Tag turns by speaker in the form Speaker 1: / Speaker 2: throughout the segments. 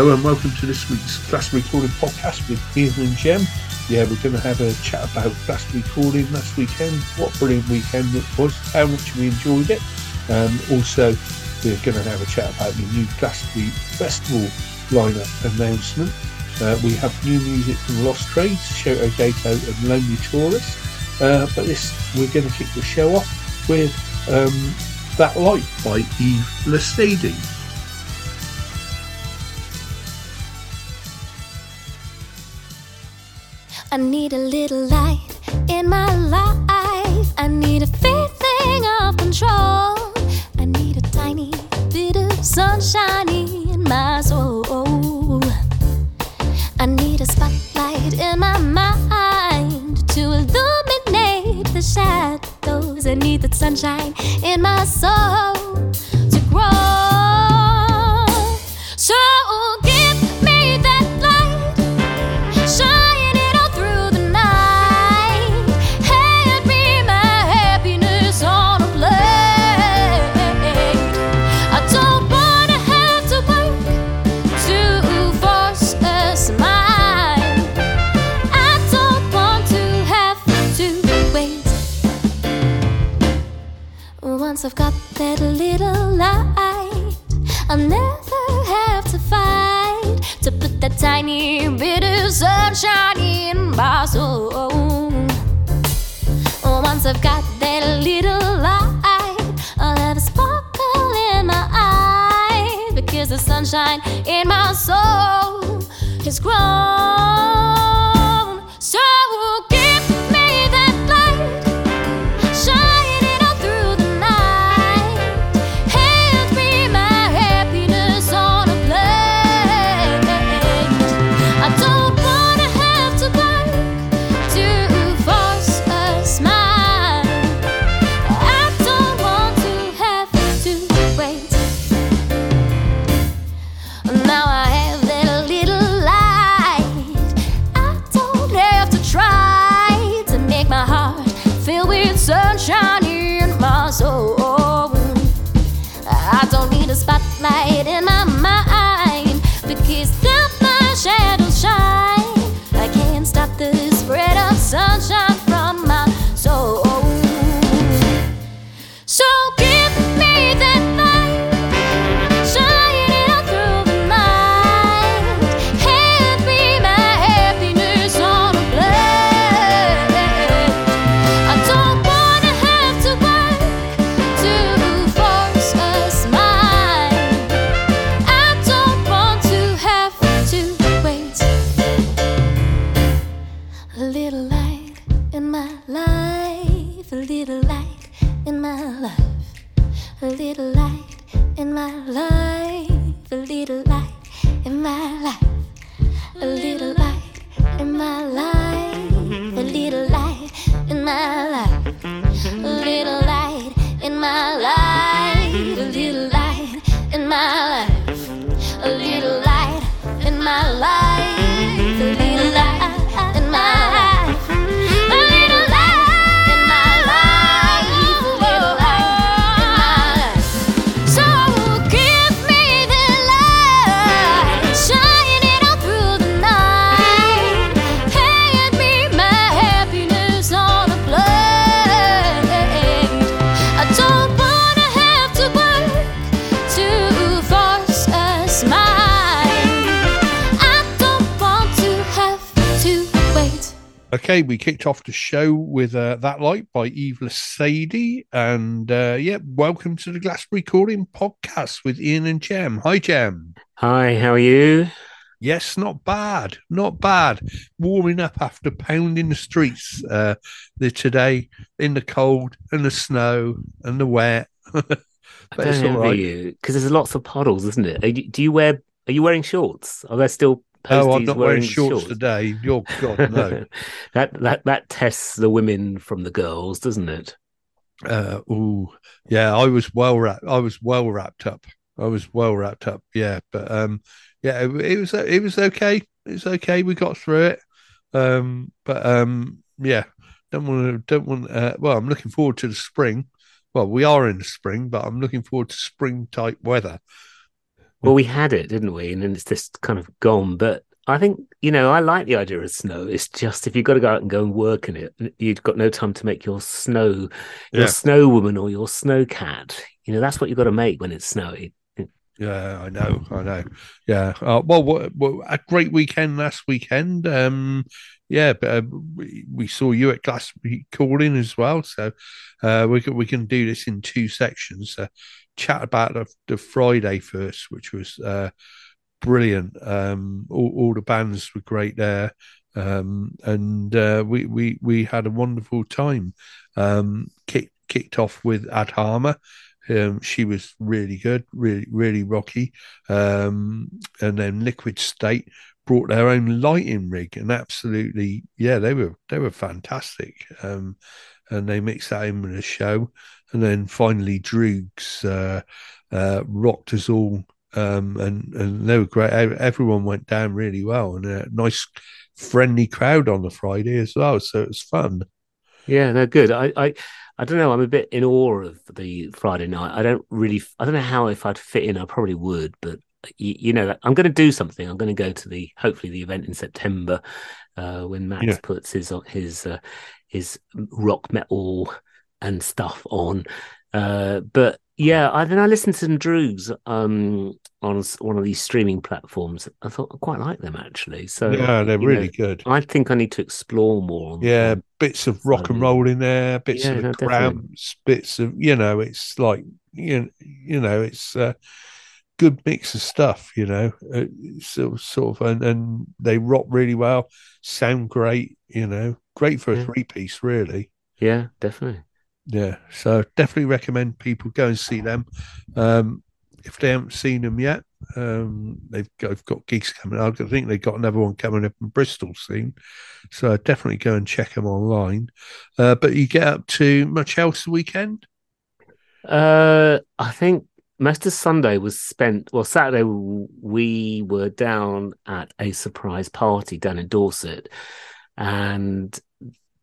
Speaker 1: Hello and welcome to this week's Glastonbury Calling podcast with Ian and Jem. Yeah, we're going to have a chat about Glastonbury Calling last weekend, what brilliant weekend it was, how much we enjoyed it. Um, also, we're going to have a chat about the new Glastonbury Festival lineup announcement. Uh, we have new music from Lost Trades, Shoto Daito and Lonely Tourist. Uh, but this, we're going to kick the show off with um, That Light by Eve Lesadi.
Speaker 2: I need a little light in my life. I need a feeling of control. I need a tiny bit of sunshine in my soul. I need a spotlight in my mind to illuminate the shadows. I need that sunshine in my soul
Speaker 1: we kicked off the show with uh, That Light by Eve Lesadi. And uh, yeah, welcome to the Glastonbury Calling podcast with Ian and Jem. Hi, Jem.
Speaker 3: Hi, how are you?
Speaker 1: Yes, not bad, not bad. Warming up after pounding the streets uh, the, today in the cold and the snow and the wet. but
Speaker 3: I
Speaker 1: it's
Speaker 3: don't
Speaker 1: all
Speaker 3: you because there's lots of puddles, isn't it? Are you, do you wear? Are you wearing shorts? Are there still?
Speaker 1: Oh, I'm not wearing shorts, today. Your God, no.
Speaker 3: that that that tests the women from the girls, doesn't it?
Speaker 1: Uh, ooh, yeah, I was well wrapped. I was well wrapped up. I was well wrapped up. Yeah, but um, yeah, it, it was it was okay. It's okay. We got through it. Um, but um, yeah, don't want to. Don't want. Uh, well, I'm looking forward to the spring. Well, we are in the spring, but I'm looking forward to spring type weather.
Speaker 3: Well, we had it, didn't we? And then it's just kind of gone. But I think, you know, I like the idea of snow. It's just if you've got to go out and go and work in it, you've got no time to make your snow, your
Speaker 1: Yeah.
Speaker 3: snow woman or your snow cat. You know, that's what you've got to make when it's snowy.
Speaker 1: Yeah, I know, I know. Yeah. Uh, well, what, what, a great weekend last weekend. Um, yeah, but uh, we, we saw you at Glastonbury calling as well. So uh, we can we can do this in two sections. Uh, chat about the, the Friday first, which was uh, brilliant. Um, all, all the bands were great there. Um, and uh, we, we we had a wonderful time. Um, kicked kicked off with Adhama. Um, she was really good, really, really rocky. Um, and then Liquid State brought their own lighting rig, and absolutely, yeah, they were they were fantastic. Um, and they mixed that in with the show, and then finally Droogs uh, uh, rocked us all, um, and and they were great. Everyone went down really well, and a nice, friendly crowd on the Friday as well. So it was fun.
Speaker 3: Yeah, no, good. I, I, I don't know. I'm a bit in awe of the Friday night. I don't really, I don't know how if I'd fit in. I probably would, but you, you know, I'm going to do something. I'm going to go to the hopefully the event in September uh, when Max
Speaker 1: Yeah.
Speaker 3: puts his his uh, his rock metal and stuff on. Uh, but yeah, I then I listened to some Droogs um, on one of these streaming platforms. I thought I quite like them actually. So
Speaker 1: yeah, they're really
Speaker 3: know,
Speaker 1: good.
Speaker 3: I think I need to explore more. On,
Speaker 1: Yeah,
Speaker 3: on-
Speaker 1: bits of rock and
Speaker 3: Um,
Speaker 1: roll in there, bits
Speaker 3: yeah,
Speaker 1: of the
Speaker 3: no,
Speaker 1: cramps, bits of you know, it's like you you know, it's a good mix of stuff. You know, uh, so sort of, and, and they rock really well, sound great. You know, great for a
Speaker 3: Yeah.
Speaker 1: three piece, really.
Speaker 3: yeah, definitely.
Speaker 1: Yeah, so definitely recommend people go and see them. Um, if they haven't seen them yet, um, they've got, they've got gigs coming. I think they've got another one coming up in Bristol soon. So definitely go and check them online. Uh, but you get up to much else the weekend?
Speaker 3: Uh, I think most of Sunday was spent. Well, Saturday we were down at a surprise party down in Dorset, and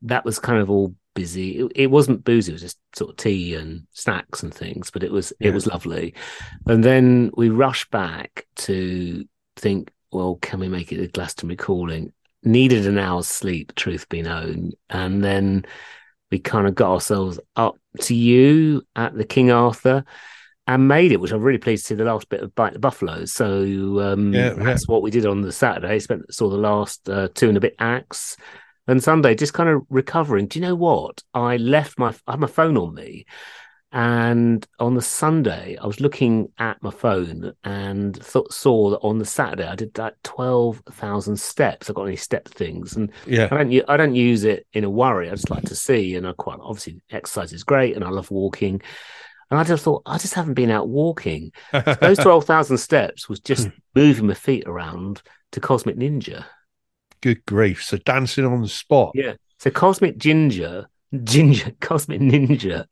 Speaker 3: that was kind of all busy. It, it wasn't boozy; it was just sort of tea and snacks and things. But it was
Speaker 1: Yeah.
Speaker 3: it was lovely. And then we rushed back to think, well, can we make it a Glastonbury calling? Needed an hour's sleep, truth be known, and then we kind of got ourselves up to you at the King Arthur and made it, which I'm really pleased to see the last bit of Bite the Buffalo. So um,
Speaker 1: Yeah, yeah.
Speaker 3: that's what we did on the Saturday. Spent saw the last uh, two and a bit acts, and Sunday just kind of recovering. Do you know what? I left my I had my phone on me, and on the Sunday I was looking at my phone and thought, saw that on the Saturday I did that twelve thousand steps. I got any step things and.
Speaker 1: Yeah,
Speaker 3: I don't I don't use it in a worry. I just like to see, and I quite obviously exercise is great, and I love walking. And I just thought I just haven't been out walking. Those twelve thousand steps was just moving my feet around to Cosmic Ninja.
Speaker 1: Good grief. So dancing on the spot.
Speaker 3: Yeah. So Cosmic Ginger, Ginger, Cosmic Ninja,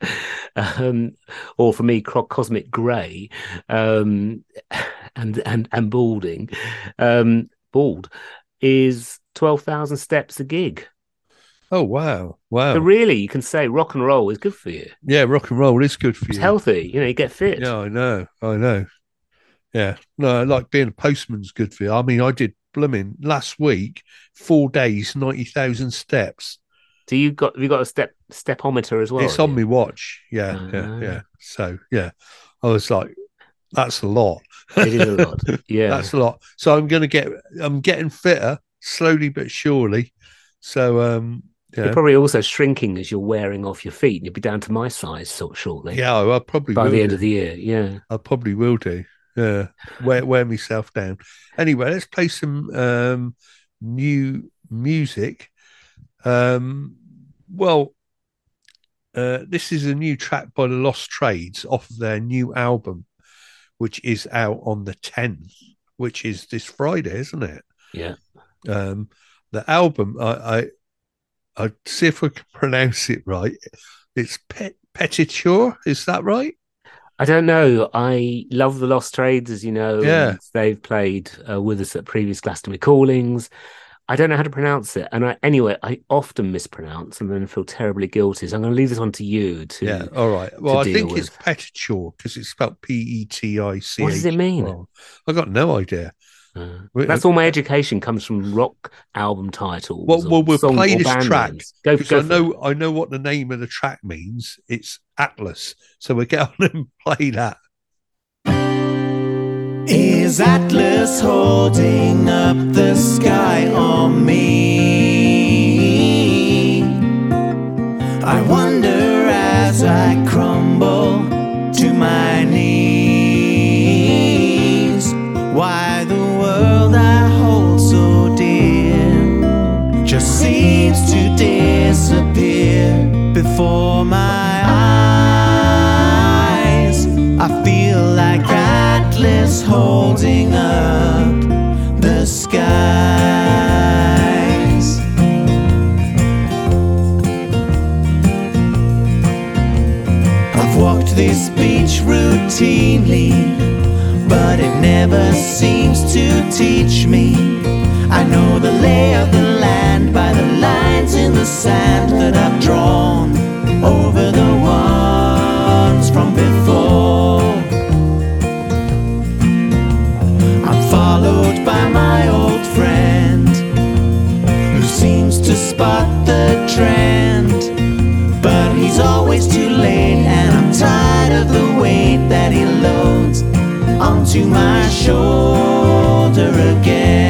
Speaker 3: um, or for me, Cosmic Grey, um, and and and balding, um, bald is twelve thousand steps a gig.
Speaker 1: Oh wow, wow.
Speaker 3: So really, you can say rock and roll is good for you.
Speaker 1: yeah, rock and roll is good for you.
Speaker 3: It's
Speaker 1: you.
Speaker 3: healthy. You know, you get fit.
Speaker 1: Yeah, I know, I know. Yeah, no, like being a postman's good for you. I mean, I did blooming last week, four days, ninety thousand steps.
Speaker 3: So you got have you got a step stepometer as well?
Speaker 1: it's on
Speaker 3: you?
Speaker 1: me watch. Yeah, yeah,
Speaker 3: Ah.
Speaker 1: yeah. So yeah, I was like, that's a lot.
Speaker 3: It is a lot. Yeah.
Speaker 1: that's a lot. So I'm gonna get, I'm getting fitter slowly but surely. So um,
Speaker 3: You're probably also shrinking as you're wearing off your feet. You'll be down to my size sort shortly.
Speaker 1: yeah, I, I probably
Speaker 3: By
Speaker 1: will
Speaker 3: the end of the year. Yeah.
Speaker 1: I probably will do. Yeah, wear wear myself down. Anyway, let's play some um, new music. Um, well, uh, this is a new track by the Lost Trades off of their new album, which is out on the tenth, which is this Friday, isn't it?
Speaker 3: Yeah.
Speaker 1: Um, the album, I, I, I see if I can pronounce it right. It's Pet Petiture, is that right?
Speaker 3: I don't know. I love the Lost Trades, as you know.
Speaker 1: Yeah.
Speaker 3: They've played uh, with us at previous Glastonbury callings. I don't know how to pronounce it. And I, anyway, I often mispronounce and then feel terribly guilty. So I'm going to leave this one to you to.
Speaker 1: Yeah, all right. Well, I think
Speaker 3: with.
Speaker 1: it's Petiture because it's spelled P E T I C.
Speaker 3: What does it mean?
Speaker 1: I got no idea.
Speaker 3: Uh, that's all my education comes from rock album titles.
Speaker 1: Well, well, we'll
Speaker 3: song-
Speaker 1: play this track.
Speaker 3: Go, go
Speaker 1: I
Speaker 3: for it.
Speaker 1: know I know what the name of the track means. It's Atlas. So we'll get on and play that.
Speaker 4: Is Atlas holding up the sky on me? I wonder before my eyes. I feel like Atlas holding up the skies. I've walked this beach routinely, but it never seems to teach me. I know the lay of the the sand that I've drawn over the ones from before. I'm followed by my old friend who seems to spot the trend. But he's always too late, and I'm tired of the weight that he loads onto my shoulder again.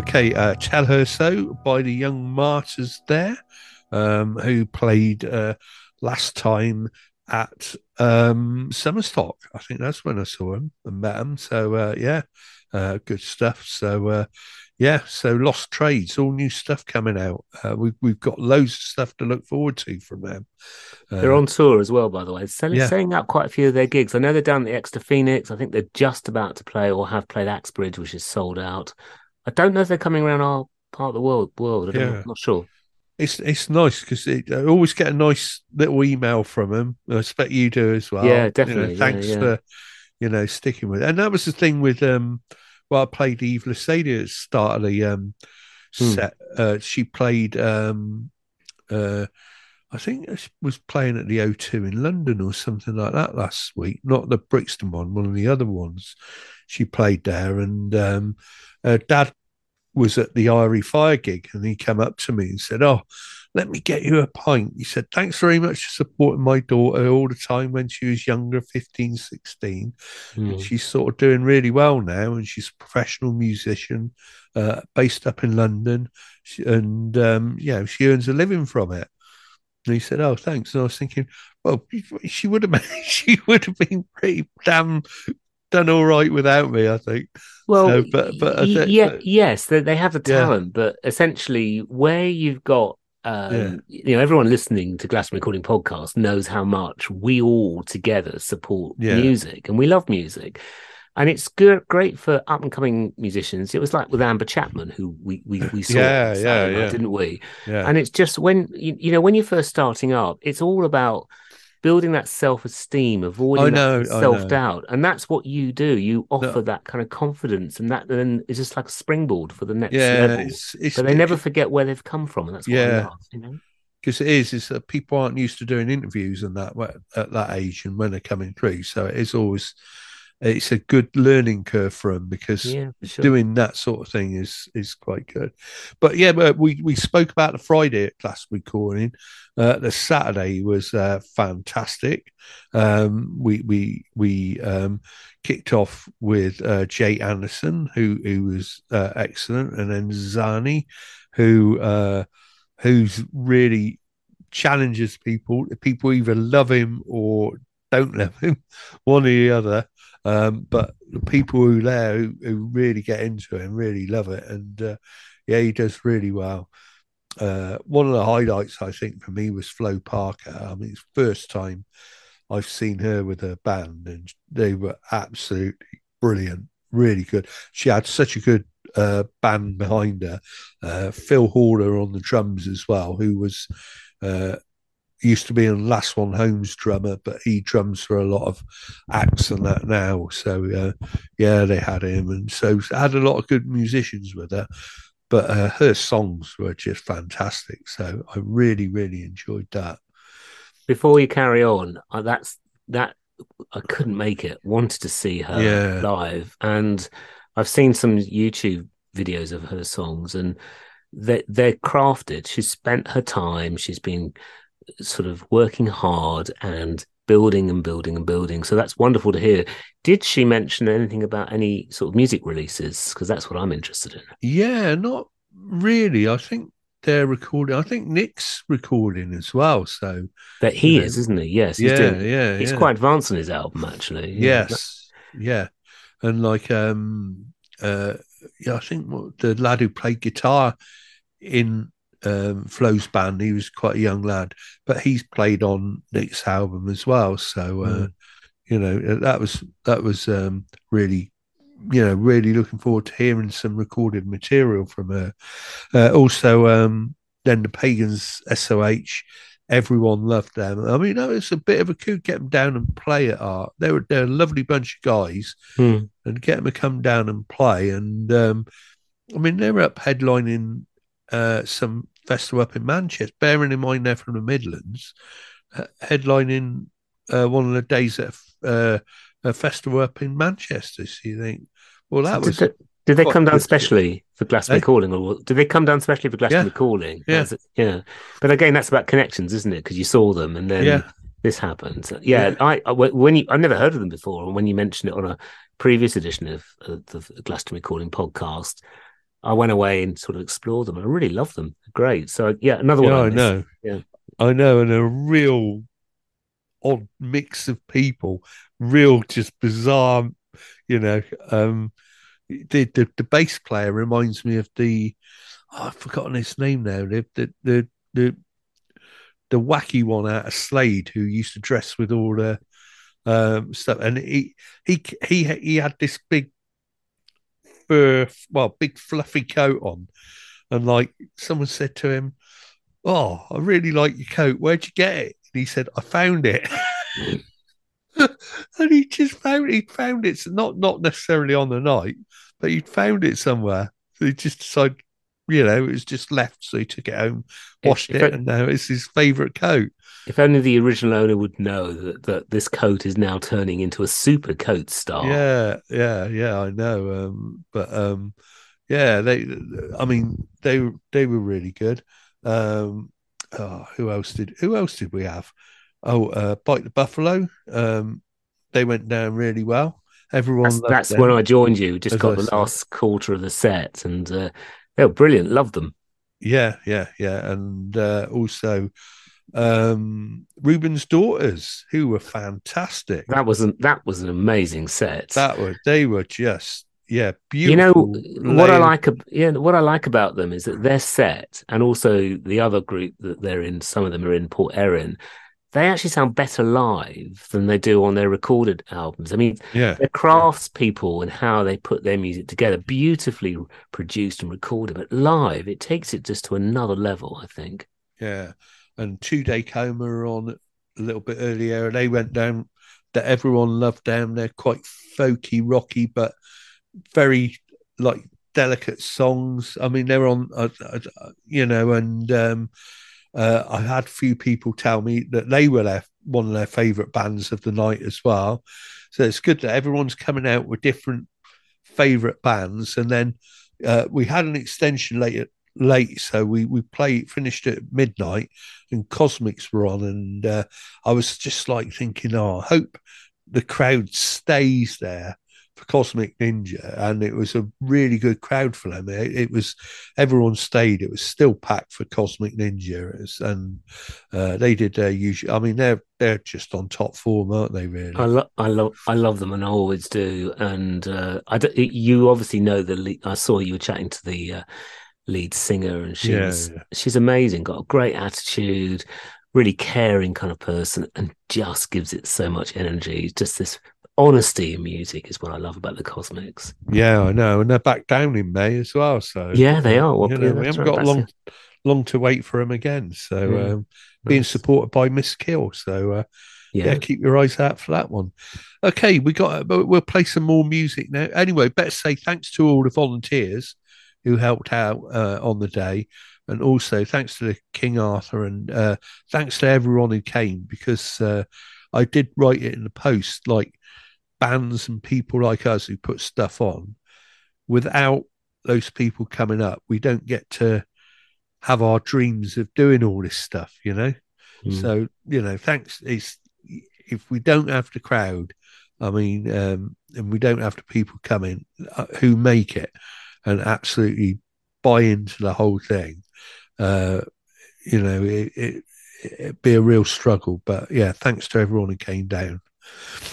Speaker 1: Okay, uh, Tell Her So by the Young Martyrs there, um, who played uh, last time at um, Summerstock. I think that's when I saw him and met him. So, uh, yeah, uh, good stuff. So, uh, yeah, so Lost Trades, all new stuff coming out. Uh, we've, we've got loads of stuff to look forward to from them.
Speaker 3: They're
Speaker 1: Uh,
Speaker 3: on tour as well, by the way. Selling,
Speaker 1: Yeah.
Speaker 3: selling out quite a few of their gigs. I know they're down at the Exeter Phoenix. I think they're just about to play or have played Axbridge, which is sold out. I don't know if they're coming around our part of the world. World, I don't,
Speaker 1: yeah.
Speaker 3: I'm not sure.
Speaker 1: It's it's nice because I always get a nice little email from them. I expect you do as well.
Speaker 3: Yeah,
Speaker 1: You know,
Speaker 3: definitely. Yeah,
Speaker 1: thanks
Speaker 3: yeah.
Speaker 1: for you know sticking with it. And that was the thing with um. Well, I played Eve Lesadi at the start of the um
Speaker 3: Hmm.
Speaker 1: set. Uh, she played um uh. I think she was playing at the O2 in London or something like that last week. Not the Brixton one, one of the other ones. She played there, and um, her dad was at the Irie Fire gig, and he came up to me and said, "Oh, let me get you a pint." He said, "Thanks very much for supporting my daughter all the time when she was younger, 15, 16.
Speaker 3: Hmm.
Speaker 1: And she's sort of doing really well now, and she's a professional musician, uh, based up in London, She- and um, yeah, she earns a living from it." And he said, "Oh, thanks." And I was thinking, well, she would have been, she would have been pretty damn done all right without me. I think.
Speaker 3: Well,
Speaker 1: So, but- but think-
Speaker 3: yeah,
Speaker 1: but-
Speaker 3: yes, they, they have the
Speaker 1: Yeah.
Speaker 3: talent, but essentially, where you've got, um,
Speaker 1: Yeah.
Speaker 3: you know, everyone listening to Glastonbury Calling Podcast knows how much we all together support
Speaker 1: Yeah.
Speaker 3: music, and we love music. And it's good, great for up and coming musicians. It was like with Amber Chapman, who we we, we saw,
Speaker 1: Yeah, yeah,
Speaker 3: night,
Speaker 1: yeah.
Speaker 3: didn't we?
Speaker 1: Yeah.
Speaker 3: And it's just when you, you know when you're first starting up, it's all about building that self-esteem, avoiding
Speaker 1: I know,
Speaker 3: that
Speaker 1: I know.
Speaker 3: self-doubt, and that's what you do. You offer that kind of confidence, and that then is just like a springboard for the next
Speaker 1: yeah,
Speaker 3: level.
Speaker 1: it's, it's
Speaker 3: So they never forget where they've come from, and that's
Speaker 1: Yeah.
Speaker 3: love. You know,
Speaker 1: because it is is that people aren't used to doing interviews and that at that age and when they're coming through. So it is always it's a good learning curve for them because
Speaker 3: yeah, for sure.
Speaker 1: doing that sort of thing is is quite good. But yeah, we we spoke about the Friday at class recording. Uh, the Saturday was uh, fantastic. Um, we we we um, kicked off with uh, Jay Anderson, who who was uh, excellent, and then Zani, who uh, who's really challenges people. People either love him or don't love him, one or the other. Um, but the people who there who, who really get into it and really love it, and uh, yeah, he does really well. Uh, one of the highlights I think for me was Flo Parker. I mean, it's first time I've seen her with her band, and they were absolutely brilliant, really good. She had such a good uh, band behind her. Uh, Phil Horner on the drums as well, who was uh, used to be on Last One Home's drummer, but he drums for a lot of acts and that now. So uh, yeah, they had him, and so had a lot of good musicians with her. But uh, her songs were just fantastic. So I really, really enjoyed that.
Speaker 3: Before you carry on, uh, that's that I couldn't make it. Wanted to see her
Speaker 1: Yeah.
Speaker 3: live, and I've seen some YouTube videos of her songs, and they they're crafted. She's spent her time. She's been sort of working hard and building and building and building. So that's wonderful to hear. Did she mention anything about any sort of music releases? Because that's what I'm interested in.
Speaker 1: Yeah, not really. I think they're recording. I think Nick's recording as well. So
Speaker 3: That he
Speaker 1: You know,
Speaker 3: is, isn't he? Yes, he's
Speaker 1: yeah,
Speaker 3: doing.
Speaker 1: yeah,
Speaker 3: He's
Speaker 1: yeah.
Speaker 3: quite advanced on his album, actually. Yeah.
Speaker 1: Yes, yeah, and like um, uh, yeah, I think the lad who played guitar in um Flo's band, he was quite a young lad, but he's played on Nick's album as well. So uh,
Speaker 3: Mm.
Speaker 1: you know that was that was um really you know really looking forward to hearing some recorded material from her. Uh, also, um, then the pagans SOH. Everyone loved them. I mean, it was a bit of a coup get them down and play at art. They were they're a lovely bunch of guys,
Speaker 3: Hmm.
Speaker 1: and get them to come down and play. And um, I mean, they were up headlining uh, some festival up in Manchester. Bearing in mind they're from the Midlands, uh, headlining uh, one of the days at uh, a festival up in Manchester. So you think, well, that
Speaker 3: So
Speaker 1: was
Speaker 3: did, they, did they come down specially for Glastonbury
Speaker 1: Eh?
Speaker 3: Calling, or did they come down specially for Glastonbury
Speaker 1: Yeah.
Speaker 3: Calling?
Speaker 1: Yeah.
Speaker 3: Yeah. But again, that's about connections, isn't it? Because you saw them, and then
Speaker 1: Yeah.
Speaker 3: this happened. So, yeah,
Speaker 1: Yeah.
Speaker 3: I, I when you I've never heard of them before, and when you mentioned it on a previous edition of, of the Glastonbury Calling podcast, I went away and sort of explored them. I really love them. Great. So yeah, another one.
Speaker 1: Yeah,
Speaker 3: I
Speaker 1: I know.
Speaker 3: Yeah.
Speaker 1: I know, and a real odd mix of people, real just bizarre, you know. Um, the the, the bass player reminds me of the oh, I've forgotten his name now. The the the the, the wacky one out of Slade who used to dress with all the um stuff, and he he he he had this big fur, well, big fluffy coat on, and like someone said to him, "Oh, I really like your coat. Where'd you get it?" And he said, "I found it." and he just found he found it not not necessarily on the night, but he'd found it somewhere. So he just decided, you know, it was just left. So he took it home, washed
Speaker 3: if
Speaker 1: it,
Speaker 3: it-
Speaker 1: and now it's his favourite coat.
Speaker 3: If only the original owner would know that, that this coat is now turning into a super coat star.
Speaker 1: Yeah, yeah, yeah. I know. Um, but um, yeah, they. I mean, they they were really good. Um, oh, who else did who else did we have? Oh, uh, Bite the Buffalo. Um, they went down really well. Everyone.
Speaker 3: That's, that's when I joined you. Just
Speaker 1: As
Speaker 3: got
Speaker 1: I
Speaker 3: the
Speaker 1: said.
Speaker 3: last quarter of the set, and uh, were brilliant. Loved them.
Speaker 1: Yeah, yeah, yeah, and uh, also um Ruben's daughters, who were fantastic.
Speaker 3: That was an that was an amazing set.
Speaker 1: That were they were just yeah beautiful.
Speaker 3: you know what I like. Yeah, what I like about them is that their set, and also the other group that they're in. Some of them are in Port Erin. They actually sound better live than they do on their recorded albums. I mean,
Speaker 1: Yeah,
Speaker 3: they're craftspeople and how they put their music together, beautifully produced and recorded. But live, it takes it just to another level. I think.
Speaker 1: yeah. And two day coma were on a little bit earlier. They went down that everyone loved down there, quite folky, rocky, but very like delicate songs. I mean, they're on, uh, uh, you know, and um, uh, I had a few people tell me that they were their one of their favorite bands of the night as well. So it's good that everyone's coming out with different favorite bands, and then uh, we had an extension late late, so we we played finished at midnight, and Cosmics were on, and uh, I was just like thinking, oh, I hope the crowd stays there Cosmic Ninja, and it was a really good crowd for them. It, it was everyone stayed. It was still packed for Cosmic Ninja, was- and uh, they did their usual. I mean, they're they're just on top form, aren't they? Really?
Speaker 3: I love, I love, I love them, and I always do. And uh, I, you obviously know the. Lead, I saw you were chatting to the uh, lead singer, and
Speaker 1: Yeah,
Speaker 3: she's
Speaker 1: yeah.
Speaker 3: she's amazing. Got a great attitude, really caring kind of person, and just gives it so much energy. Just this honesty in music is what I love about the Cosmics.
Speaker 1: Yeah, I know, and they're back down in May as well. So
Speaker 3: Yeah, they are. Well,
Speaker 1: you
Speaker 3: yeah,
Speaker 1: know, we
Speaker 3: that's
Speaker 1: haven't
Speaker 3: right,
Speaker 1: got long long to wait for them again. So
Speaker 3: Yeah,
Speaker 1: um, being
Speaker 3: Nice.
Speaker 1: supported by Miss Kill. So uh, yeah.
Speaker 3: Yeah,
Speaker 1: keep your eyes out for that one. Okay, we got. but We'll play some more music now. Anyway, better say thanks to all the volunteers who helped out uh, on the day, and also thanks to the King Arthur, and uh, thanks to everyone who came because uh, I did write it in the post like bands and people like us who put stuff on. Without those people coming up, we don't get to have our dreams of doing all this stuff. You know.
Speaker 3: Mm.
Speaker 1: So you know, thanks. It's if we don't have the crowd, I mean, um, and we don't have the people coming uh, who make it and absolutely buy into the whole thing. Uh, you know, it, it it'd be a real struggle. But yeah, thanks to everyone who came down.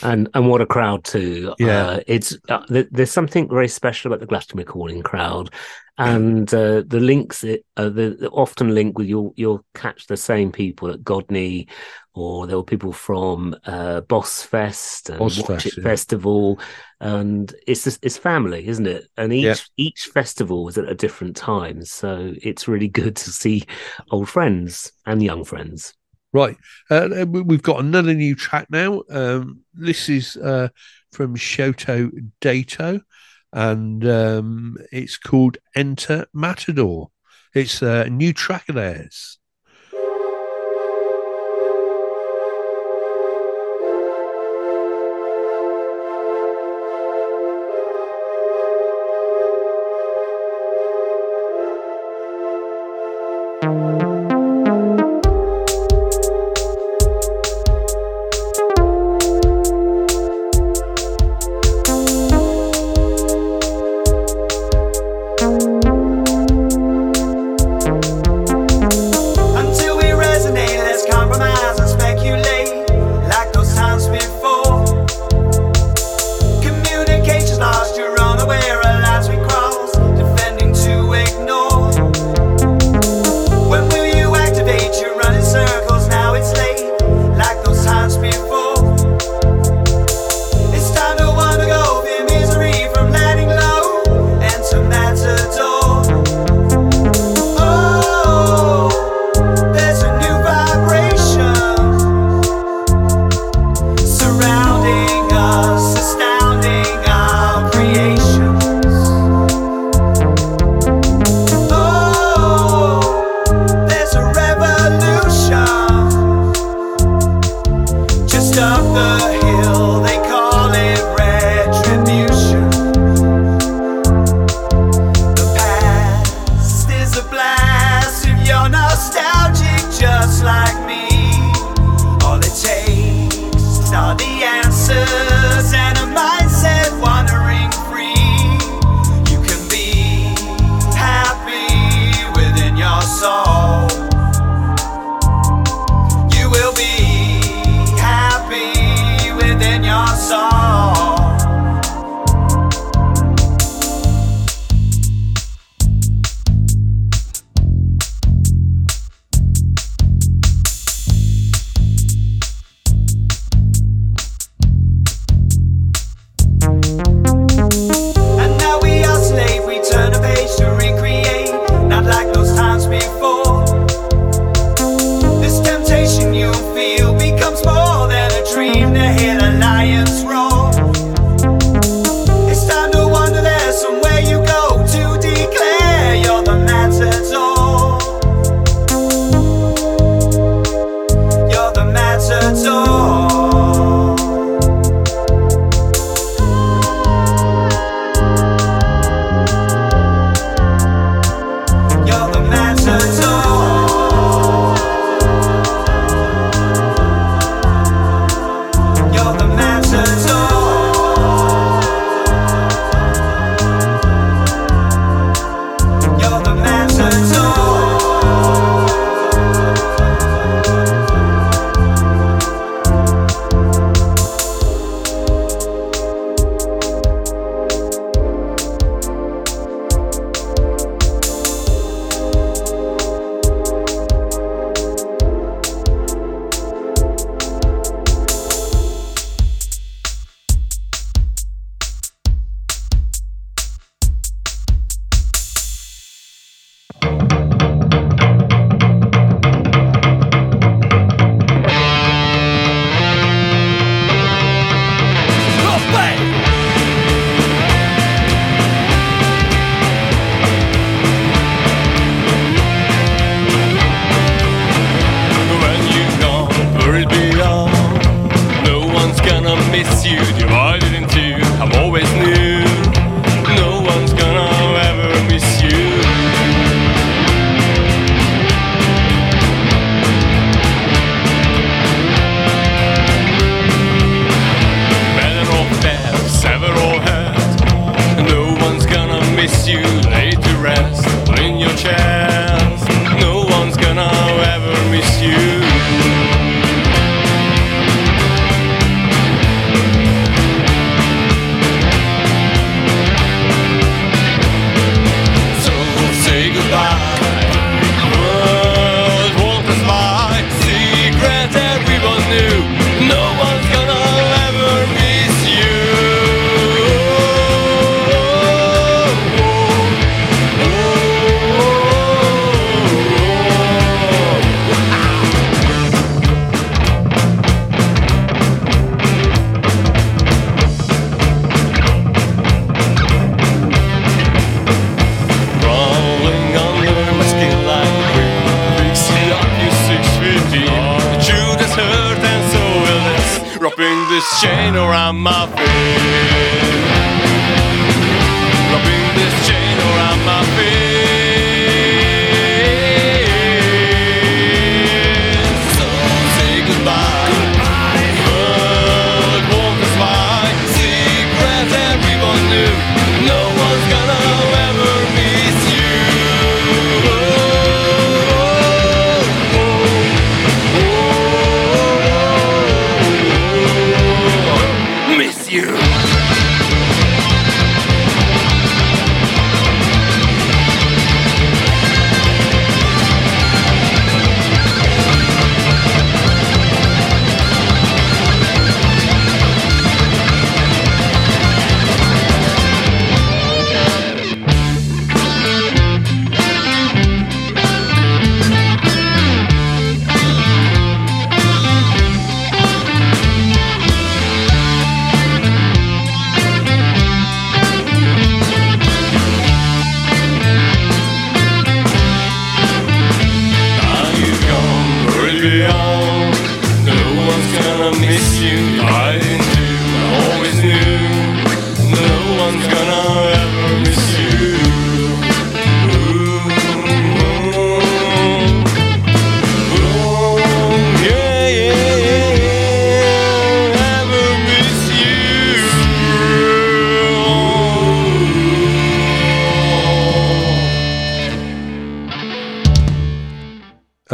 Speaker 3: And and what a crowd too.
Speaker 1: Yeah.
Speaker 3: uh, it's uh, th- there's something very special about the Glastonbury calling crowd, and uh, the links it uh, the, the often link with you'll you'll catch the same people at Godney, or there were people from uh, Boss Fest and
Speaker 1: Boss
Speaker 3: Watch
Speaker 1: Fest,
Speaker 3: It
Speaker 1: yeah.
Speaker 3: Festival, and it's just, it's family, isn't it? And each
Speaker 1: Yeah.
Speaker 3: each festival was at a different time, so it's really good to see old friends and young friends.
Speaker 1: Right. Uh, we- we've got another new track now. Um, this is uh, from Shoto Daito, and um, it's called Enter Matador. It's a new track of theirs.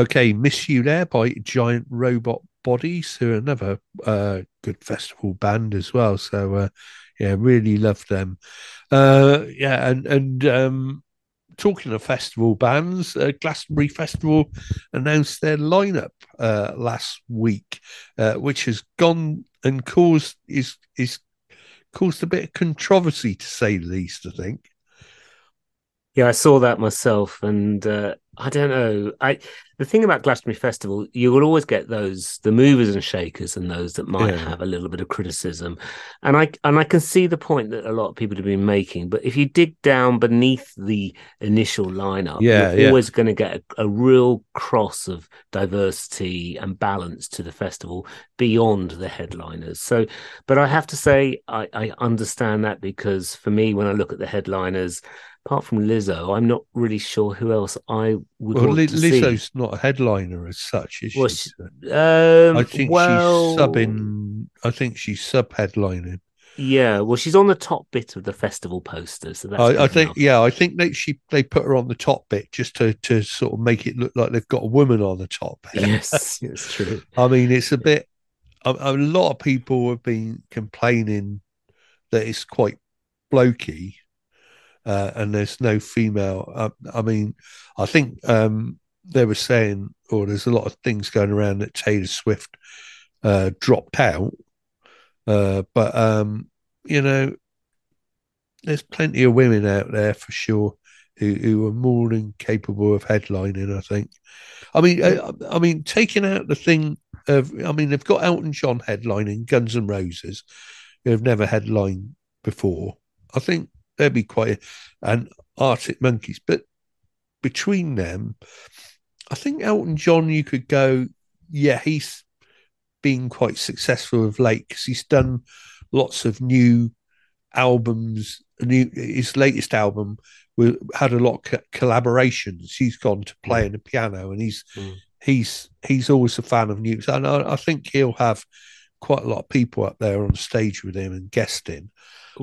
Speaker 1: Okay, Miss You There by Giant Robot Bodies, who are another uh, good festival band as well. So, uh, yeah, really love them. Uh, yeah, and and um, talking of festival bands, uh, Glastonbury Festival announced their lineup uh, last week, uh, which has gone and caused is is caused a bit of controversy to say the least. I think.
Speaker 3: Yeah, I saw that myself, and uh, I don't know. I the thing about Glastonbury Festival, you will always get those the movers and shakers, and those that might
Speaker 1: Yeah.
Speaker 3: have a little bit of criticism, and I and I can see the point that a lot of people have been making. But if you dig down beneath the initial lineup,
Speaker 1: Yeah,
Speaker 3: you're
Speaker 1: yeah.
Speaker 3: always going to get a, a real cross of diversity and balance to the festival beyond the headliners. So, but I have to say, I, I understand that because for me, when I look at the headliners apart from Lizzo, I'm not really sure who else I would
Speaker 1: Well,
Speaker 3: want
Speaker 1: Li-
Speaker 3: to
Speaker 1: Lizzo's not a headliner as such, is
Speaker 3: Well,
Speaker 1: she?
Speaker 3: she- Um,
Speaker 1: I think
Speaker 3: well,
Speaker 1: she's subbing. I think she's sub headlining.
Speaker 3: Yeah, well, she's on the top bit of the festival poster, so that's.
Speaker 1: I, I think,
Speaker 3: enough.
Speaker 1: yeah, I think they she they put her on the top bit just to to sort of make it look like they've got a woman on the top.
Speaker 3: Yes, it's true.
Speaker 1: I mean, it's a bit. A, a lot of people have been complaining that it's quite blokey, uh, and there's no female. Uh, I mean, I think um, they were saying, or there's a lot of things going around that Taylor Swift uh, dropped out, uh, but um, you know, there's plenty of women out there for sure who, who are more than capable of headlining. I think. I mean, I, I mean, taking out the thing of, I mean, they've got Elton John headlining Guns N' Roses, who have never headlined before. I think they'd be quite, and Arctic Monkeys, but between them, I think Elton John, you could go, yeah, he's been quite successful of late because he's done lots of new albums. New his latest album we had a lot of co- collaborations. He's gone to play on the piano, and he's
Speaker 3: Mm.
Speaker 1: he's he's always a fan of news, and I, I think he'll have quite a lot of people up there on stage with him and guesting.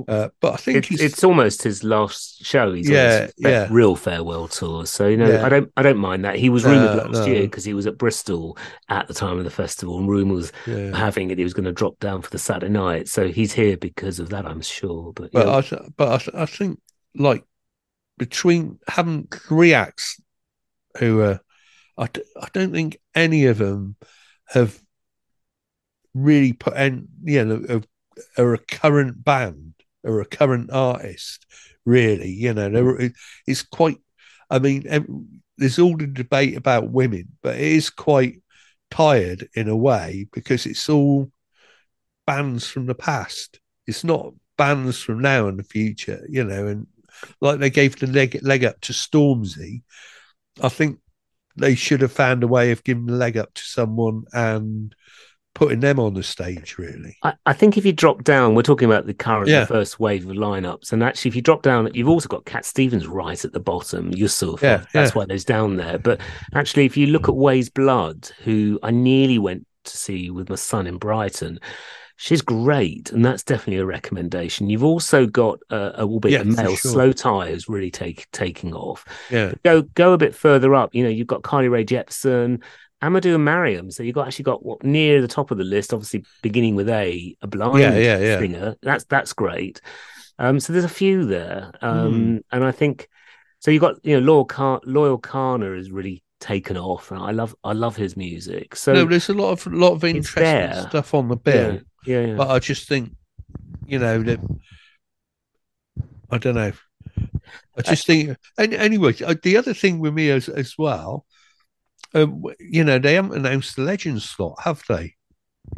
Speaker 1: Uh, but I think
Speaker 3: It's,
Speaker 1: he's
Speaker 3: it's almost his last show. He's
Speaker 1: Yeah,
Speaker 3: on his
Speaker 1: yeah.
Speaker 3: real farewell tour. So you know,
Speaker 1: Yeah.
Speaker 3: I don't, I don't mind that. He was rumored
Speaker 1: No,
Speaker 3: last
Speaker 1: no.
Speaker 3: year because he was at Bristol at the time of the festival, and rumours
Speaker 1: yeah.
Speaker 3: having it he was going to drop down for the Saturday night. So he's here because of that, I'm sure. But,
Speaker 1: But
Speaker 3: yeah,
Speaker 1: I, th- but I, th- I think like between having three acts who are, I, d- I don't think any of them have really put in, you know, a, a current band or a current artist, really. You know, they're, hmm. it's quite, I mean, there's all the debate about women, but it is quite tired in a way because it's all bands from the past. It's not bands from now and the future, you know, and like they gave the leg, leg up to Stormzy, I think they should have found a way of giving the leg up to someone and putting them on the stage, really.
Speaker 3: I, I think if you drop down, we're talking about the current
Speaker 1: Yeah.
Speaker 3: first wave of lineups, and actually, if you drop down, you've also got Cat Stevens right at the bottom. Yusuf,
Speaker 1: Yeah,
Speaker 3: that's
Speaker 1: yeah.
Speaker 3: why there's down there. But actually, if you look at Weyes Blood, who I nearly went to see with my son in Brighton. She's great, and that's definitely a recommendation. You've also got uh, a little bit
Speaker 1: Yeah,
Speaker 3: of male
Speaker 1: sure.
Speaker 3: Slowthai really take taking off.
Speaker 1: Yeah.
Speaker 3: Go go a bit further up. You know, you've got Carly Rae Jepsen, Amadou and Mariam. So you've got actually got what near the top of the list, obviously beginning with a a blind
Speaker 1: Yeah, yeah, yeah.
Speaker 3: singer. That's that's great. Um, so there's a few there, um,
Speaker 1: Hmm.
Speaker 3: and I think so. You've got you know Loyle Car- Loyle Carner is really taken off, and I love I love his music. So
Speaker 1: no, there's a lot of lot of interesting
Speaker 3: there.
Speaker 1: stuff on the bill,
Speaker 3: yeah, yeah, yeah.
Speaker 1: but I just think, you know, that I don't know. I just think, and anyway, uh, the other thing with me as as well, um, you know, they haven't announced the legend slot, have they?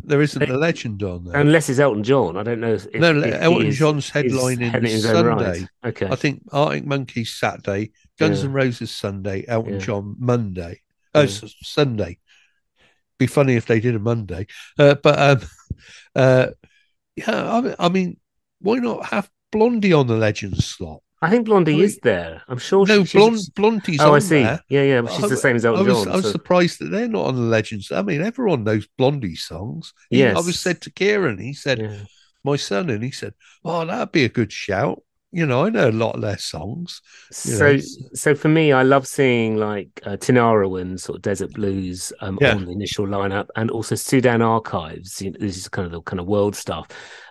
Speaker 1: There isn't a legend on there.
Speaker 3: Unless it's Elton John, I don't know. If,
Speaker 1: No,
Speaker 3: if
Speaker 1: Elton
Speaker 3: is-
Speaker 1: John's
Speaker 3: is
Speaker 1: headlining
Speaker 3: his own right.
Speaker 1: Sunday.
Speaker 3: Okay,
Speaker 1: I think Arctic Monkeys Saturday, Guns
Speaker 3: Yeah.
Speaker 1: N' Roses Sunday, Elton
Speaker 3: Yeah.
Speaker 1: John Monday. Oh,
Speaker 3: Yeah.
Speaker 1: Sunday. Be funny if they did a Monday. Uh, but um, uh, yeah, I, mean- I mean, why not have Blondie on the legend slot?
Speaker 3: I think Blondie
Speaker 1: I mean-
Speaker 3: is there. I'm sure.
Speaker 1: no,
Speaker 3: she, she's-
Speaker 1: Blond, Blondie's
Speaker 3: Oh, I see.
Speaker 1: there.
Speaker 3: Yeah, yeah. She's
Speaker 1: I-
Speaker 3: the same as Elton
Speaker 1: I was,
Speaker 3: John.
Speaker 1: I was
Speaker 3: so-
Speaker 1: surprised that they're not on the Legends. I mean, everyone knows Blondie songs. He- I was said to Kieran, he said,
Speaker 3: yeah.
Speaker 1: my son, and he said, "Oh, that'd be a good shout." You know, I know a lot of their songs.
Speaker 3: So,
Speaker 1: know.
Speaker 3: so for me, I love seeing like uh, Tinariwen, sort of desert blues um,
Speaker 1: Yeah.
Speaker 3: on the initial lineup, and also Sudan Archives. You know, this is kind of the kind of world stuff.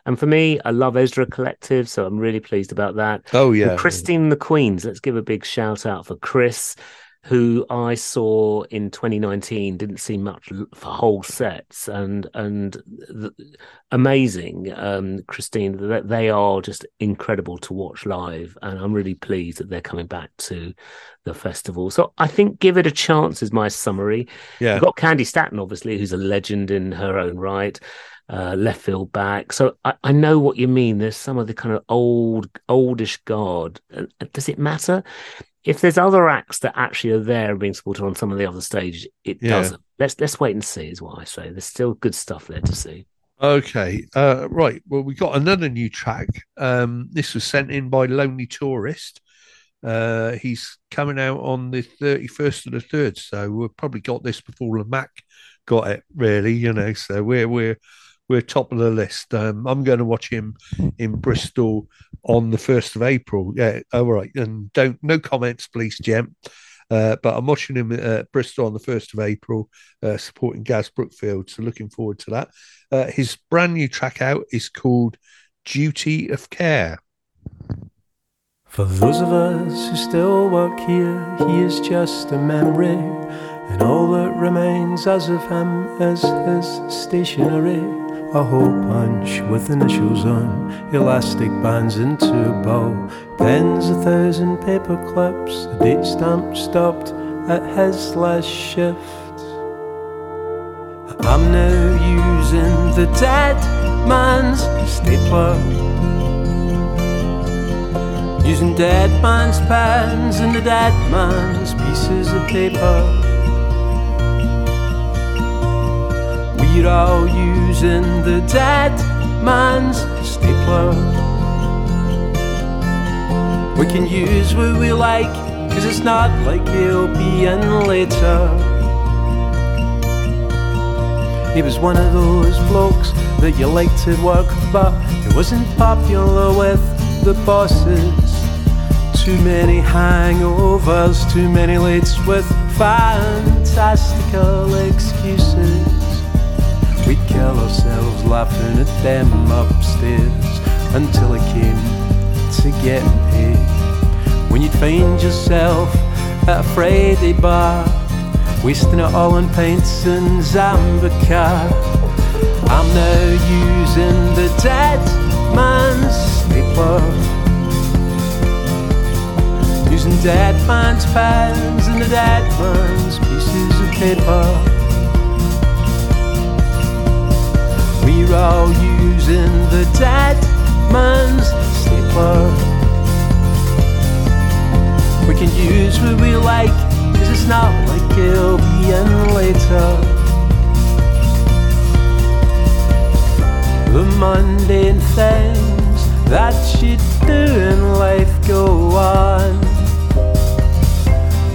Speaker 3: And for me, I love Ezra Collective, so I'm really pleased about that.
Speaker 1: Oh
Speaker 3: And
Speaker 1: yeah,
Speaker 3: Christine the Queens. Let's give a big shout out for Chris, who I saw in 2019. Didn't see much for whole sets, and and the, amazing. Um, Christine, that they are just incredible to watch live, and I'm really pleased that they're coming back to the festival. So I think give it a chance is my summary.
Speaker 1: yeah.
Speaker 3: You've got Candy Staton, obviously, who's a legend in her own right. Uh, left field back. So I, I know what you mean. There's some of the kind of old, oldish guard. Uh, Does it matter? If there's other acts that actually are there and being supported on some of the other stages, it
Speaker 1: Yeah.
Speaker 3: doesn't. Let's let's wait and see, is what I say. There's still good stuff there to see.
Speaker 1: Okay, uh, right. Well, we got another new track. Um, this was sent in by Lonely Tourist. Uh, he's coming out on the 31st of the 3rd, so we've probably got this before the Mac got it, really, you know. So we're we're we're top of the list. Um, I'm going to watch him in Bristol on the 1st of April. Yeah, all right. And don't no comments, please, Jem. Uh, but I'm watching him at Bristol on the 1st of April, uh, supporting Gaz Brookfield. So looking forward to that. Uh, his brand new track out is called Duty of Care.
Speaker 5: For those of us who still work here, he is just a memory, and all that remains as of him is his stationery. A hole punch with initials on, elastic bands into a bow, pens a thousand paper clips, a date stamp stopped at his last shift. I'm now using the dead man's stapler. Using dead man's pens and the dead man's pieces of paper. We're all using the dead man's stapler. We can use what we like, cause it's not like he'll be in later. He was one of those blokes that you liked to work, but he wasn't popular with the bosses. Too many hangovers, too many lates with fantastical excuses. We'd kill ourselves laughing at them upstairs until it came to getting paid. When you'd find yourself at a Friday eh, bar, wasting it all on pints and Sambuca. I'm now using the dead man's stapler. Using dead man's pens and the dead man's pieces of paper. We're all using the dead man's stapler. We can use what we like, cause it's not like it'll be in later. The mundane things that you do in life go on.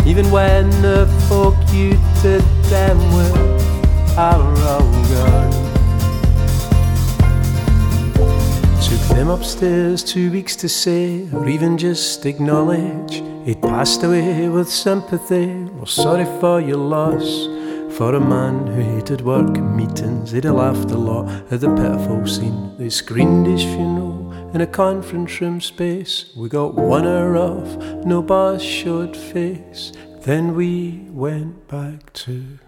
Speaker 5: Even when the folk you did them with are all Upstairs two weeks to say, or even just acknowledge he'd passed away with sympathy. We're sorry for your loss. For a man who hated work and meetings, he'd have laughed a lot at the pitiful scene. They screened his funeral in a conference room space. We got one hour off, no boss showed face. Then we went back to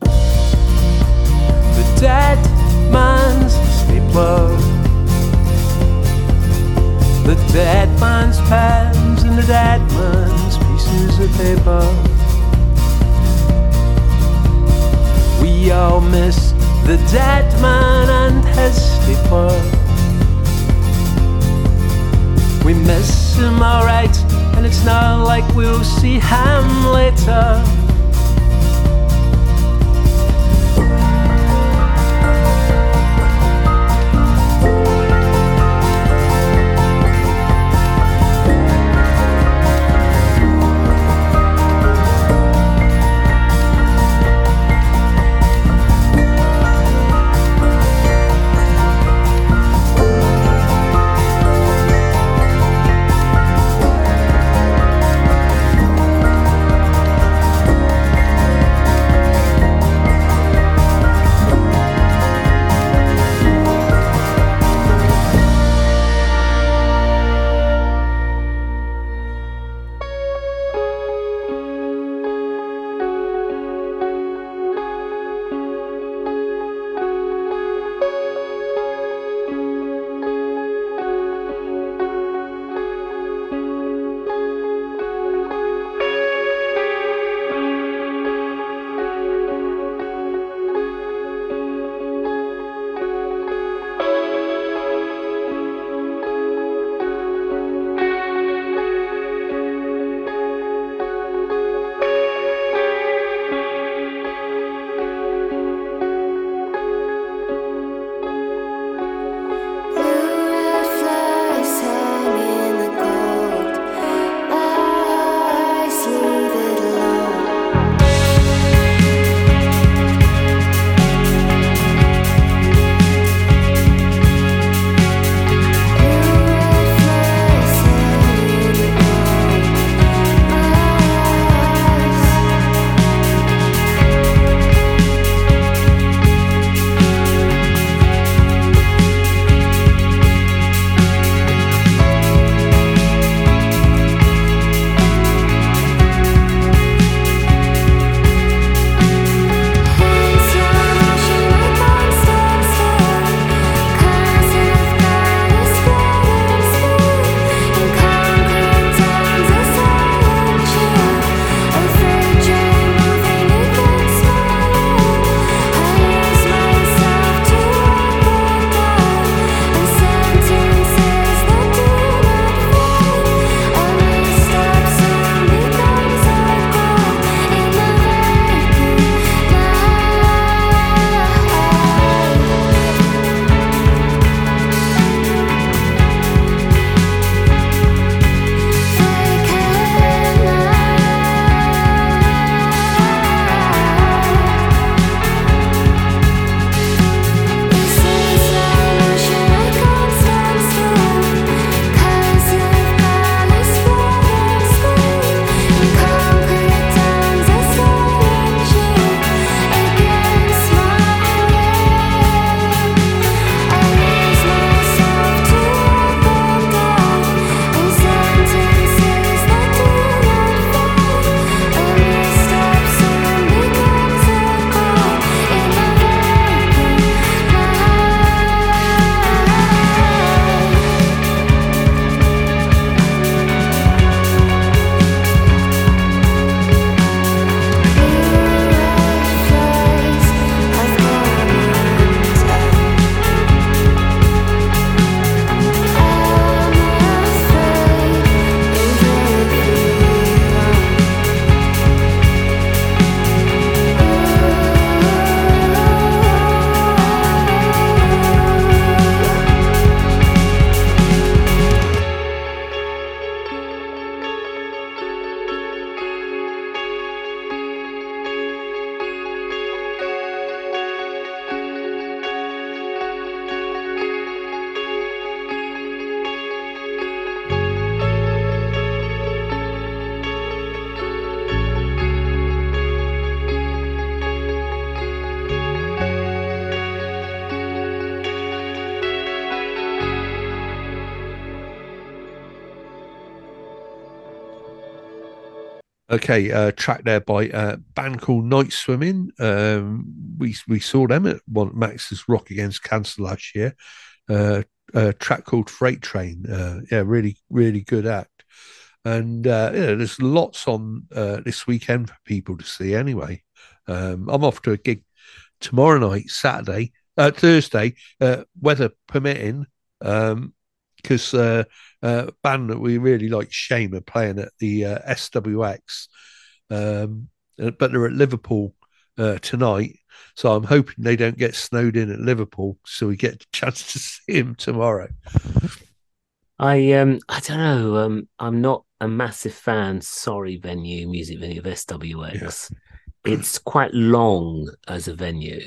Speaker 5: the dead man's stapler. The dead man's pens and the dead man's pieces of paper. We all miss the dead man and his stapler. We miss him alright, and it's not like we'll see him later.
Speaker 1: Okay, uh, track there by a band called Nightswimmers. Um, we we saw them at one Max's Rock Against Cancer last year. Uh, a track called Freight Train. Uh, yeah, really, really good act. And uh, yeah, there's lots on uh, this weekend for people to see. Anyway, um, I'm off to a gig tomorrow night, Saturday, uh, Thursday, uh, weather permitting. Um, because uh, uh, band that we really like, Shame, are playing at the uh, SWX, um, uh, but they're at Liverpool uh, tonight. So I'm hoping they don't get snowed in at Liverpool, so we get a chance to see him tomorrow.
Speaker 3: I um I don't know. Um, I'm not a massive fan. Sorry, venue music venue of SWX. It's quite long as a venue.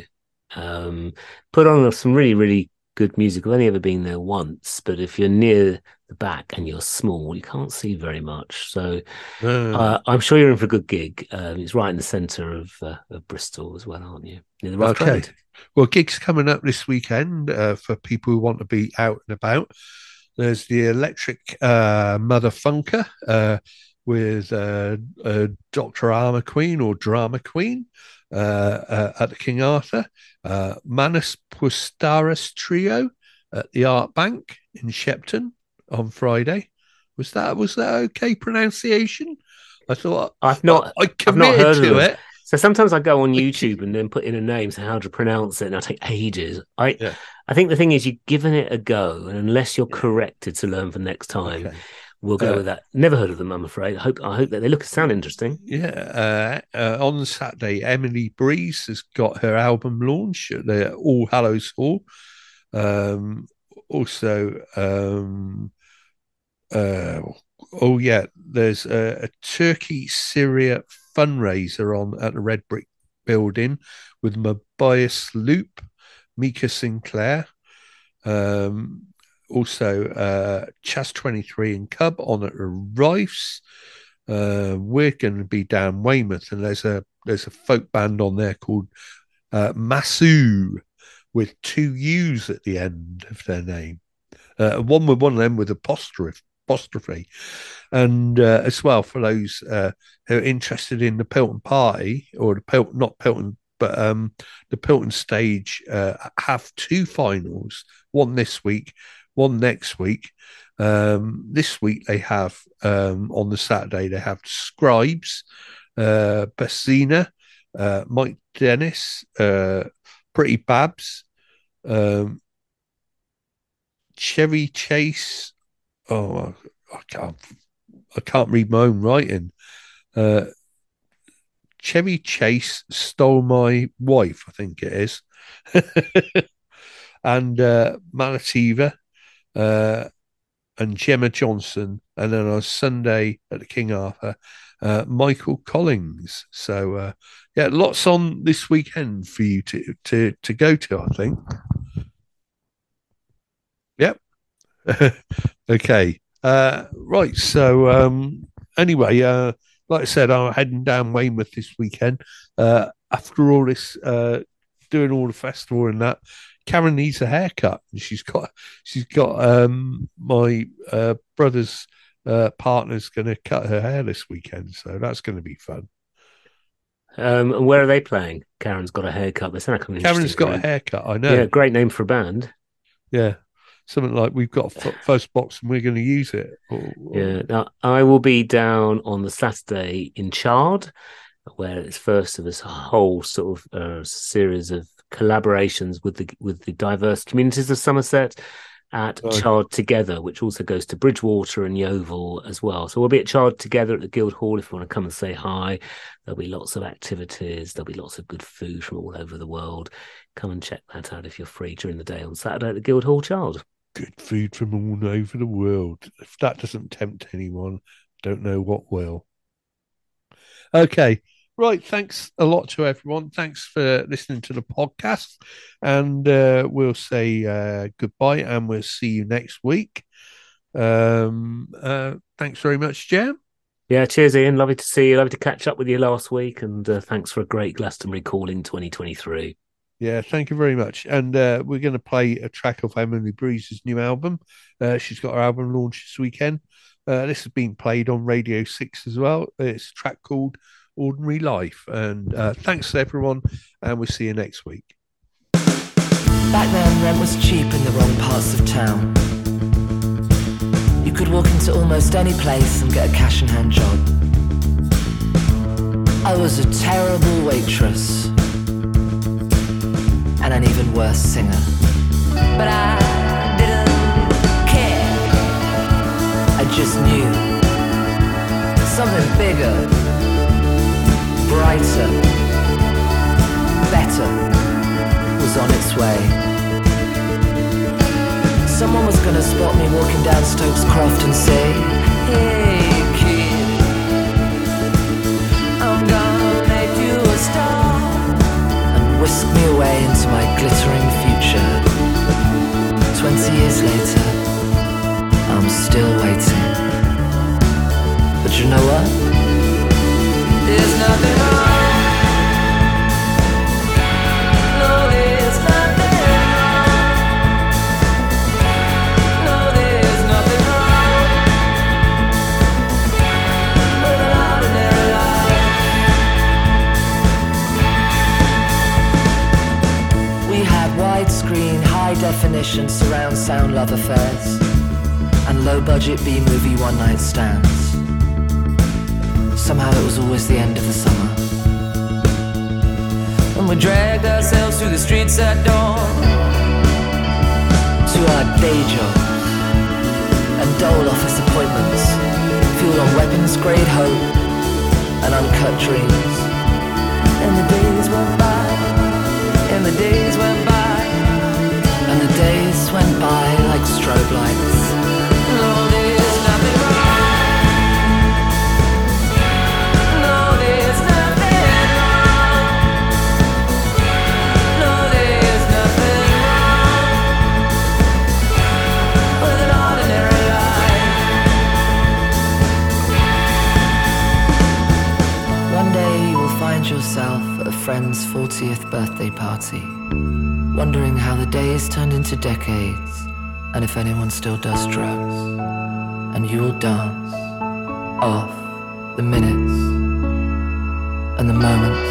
Speaker 3: Um, put on some really really good music. I've only ever been there once, but if you're near the back and you're small, you can't see very much. So
Speaker 1: Uh,
Speaker 3: uh, I'm sure you're in for a good gig. Um, it's right in the centre of uh, of Bristol as well, aren't you? Near the Rough
Speaker 1: Okay.
Speaker 3: Trade.
Speaker 1: Well, gigs coming up this weekend uh, for people who want to be out and about. There's the Electric uh, Mother Funker uh, with uh, uh, Dr. Armor Queen or Drama Queen at the King Arthur. Uh, Manus Pustaris Trio at the Art Bank in Shepton on Friday. Was that was that okay pronunciation? I thought
Speaker 3: I've not.
Speaker 1: I, I
Speaker 3: I've not heard of
Speaker 1: to it.
Speaker 3: So sometimes I go on YouTube and then put in a name, so how to pronounce it, and I take ages. I
Speaker 1: Yeah.
Speaker 3: I think the thing is you've given it a go, and unless you're corrected to learn for next time,
Speaker 1: Okay.
Speaker 3: We'll go
Speaker 1: Uh,
Speaker 3: with that. Never heard of them, I'm afraid. I hope I hope that they look sound interesting.
Speaker 1: Yeah, uh, uh, on Saturday, Emily Breeze has got her album launch at the All Hallows Hall. Um, also, um, uh, oh yeah, there's a, a Turkey Syria fundraiser on at the Red Brick Building with Mabias Loop, Mika Sinclair. Um, also, uh, Chas 23 and Cub on at Rice uh, we're going to be down Weymouth, and there's a there's a folk band on there called uh, Masu with two U's at the end of their name. Uh, one with one of them with apostrophe, apostrophe, and uh, as well for those uh, who are interested in the Pilton Party or the Pilton, not Pilton, but um, the Pilton stage uh, have two finals. One this week, one next week. Um, this week they have um, on the Saturday they have Scribes, uh, Bassina, uh, Mike Dennis, uh, Pretty Babs, um, Chevy Chase. Oh, I can't, I can't read my own writing. Uh, Chevy Chase stole my wife, I think it is, and uh. Uh, and Gemma Johnson, and then on Sunday at the King Arthur, uh, Michael Collins. So uh, yeah, lots on this weekend for you to to to go to. I think. Yep. okay. Uh, right. So um, anyway, uh, like I said, I'm heading down Weymouth this weekend. Uh, after all this, uh, doing all the festival and that, Karen needs a haircut, and she's got she's got um my uh brother's uh partner's going to cut her hair this weekend, so that's going to be fun.
Speaker 3: Um, and where are they playing? Karen's got a haircut. They sound like
Speaker 1: Karen's got a haircut, I know.
Speaker 3: Yeah, great name for a band.
Speaker 1: Yeah, something like we've got a f- first box and we're going to use it. Or- or-
Speaker 3: Yeah. Now I will be down on the Saturday in Chard, where it's first of this whole sort of uh, series of collaborations with the with the diverse communities of Somerset at. Chard Together, which also goes to Bridgwater and Yeovil as well. So we'll be at Chard Together at the Guildhall if you want to come and say hi. There'll be lots of activities. There'll be lots of good food from all over the world. Come and check that out if you're free during the day on Saturday at the Guildhall Chard.
Speaker 1: good food from all over the world. If that doesn't tempt anyone, don't know what will. Okay. Right. Thanks a lot to everyone. Thanks for listening to the podcast. And uh, we'll say uh, goodbye and we'll see you next week. Um, uh, thanks very much, Jem.
Speaker 3: Yeah, cheers, Ian. Lovely to see you. Lovely to catch up with you last week, and uh, thanks for a great Glastonbury call in 2023.
Speaker 1: Yeah, thank you very much. And uh, we're going to play a track of Emily Breeze's new album. Uh, she's got her album launch this weekend. Uh, this has been played on Radio 6 as well. It's a track called Ordinary Life. And uh, thanks to everyone, and we'll see you next week.
Speaker 6: Back then, rent was cheap in the wrong parts of town. You could walk into almost any place and get a cash in hand job. I was a terrible waitress and an even worse singer. But I didn't care. I just knew something bigger, brighter, better was on its way. Someone was gonna spot me walking down Stokes Croft and say, Hey kid, I'm gonna make you a star. And whisk me away into my glittering future. Twenty years later, I'm still waiting. But you know what? Definition surround sound love affairs and low budget B movie one night stands. Somehow it was always the end of the summer. And we dragged ourselves through the streets at dawn to our day jobs and dole office appointments, fueled on weapons grade hope and uncut dreams. And the days went by, and the days went by, and the days went by like strobe lights. 40th birthday party, wondering how the days turned into decades, and if anyone still does drugs. And you'll dance off the minutes and the moments.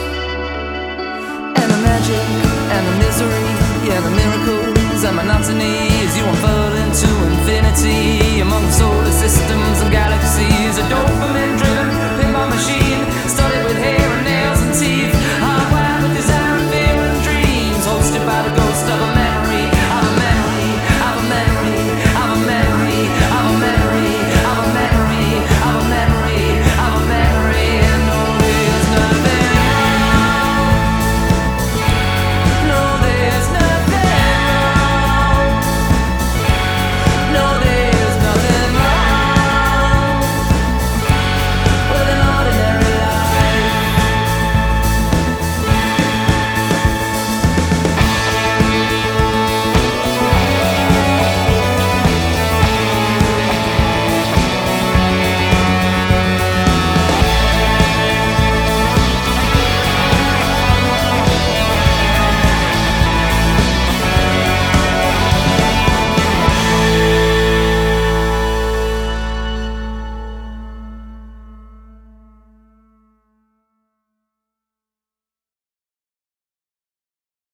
Speaker 6: And the magic and the misery, yeah, the miracles and monotony as you unfold into infinity among solar systems and galaxies, a dopamine.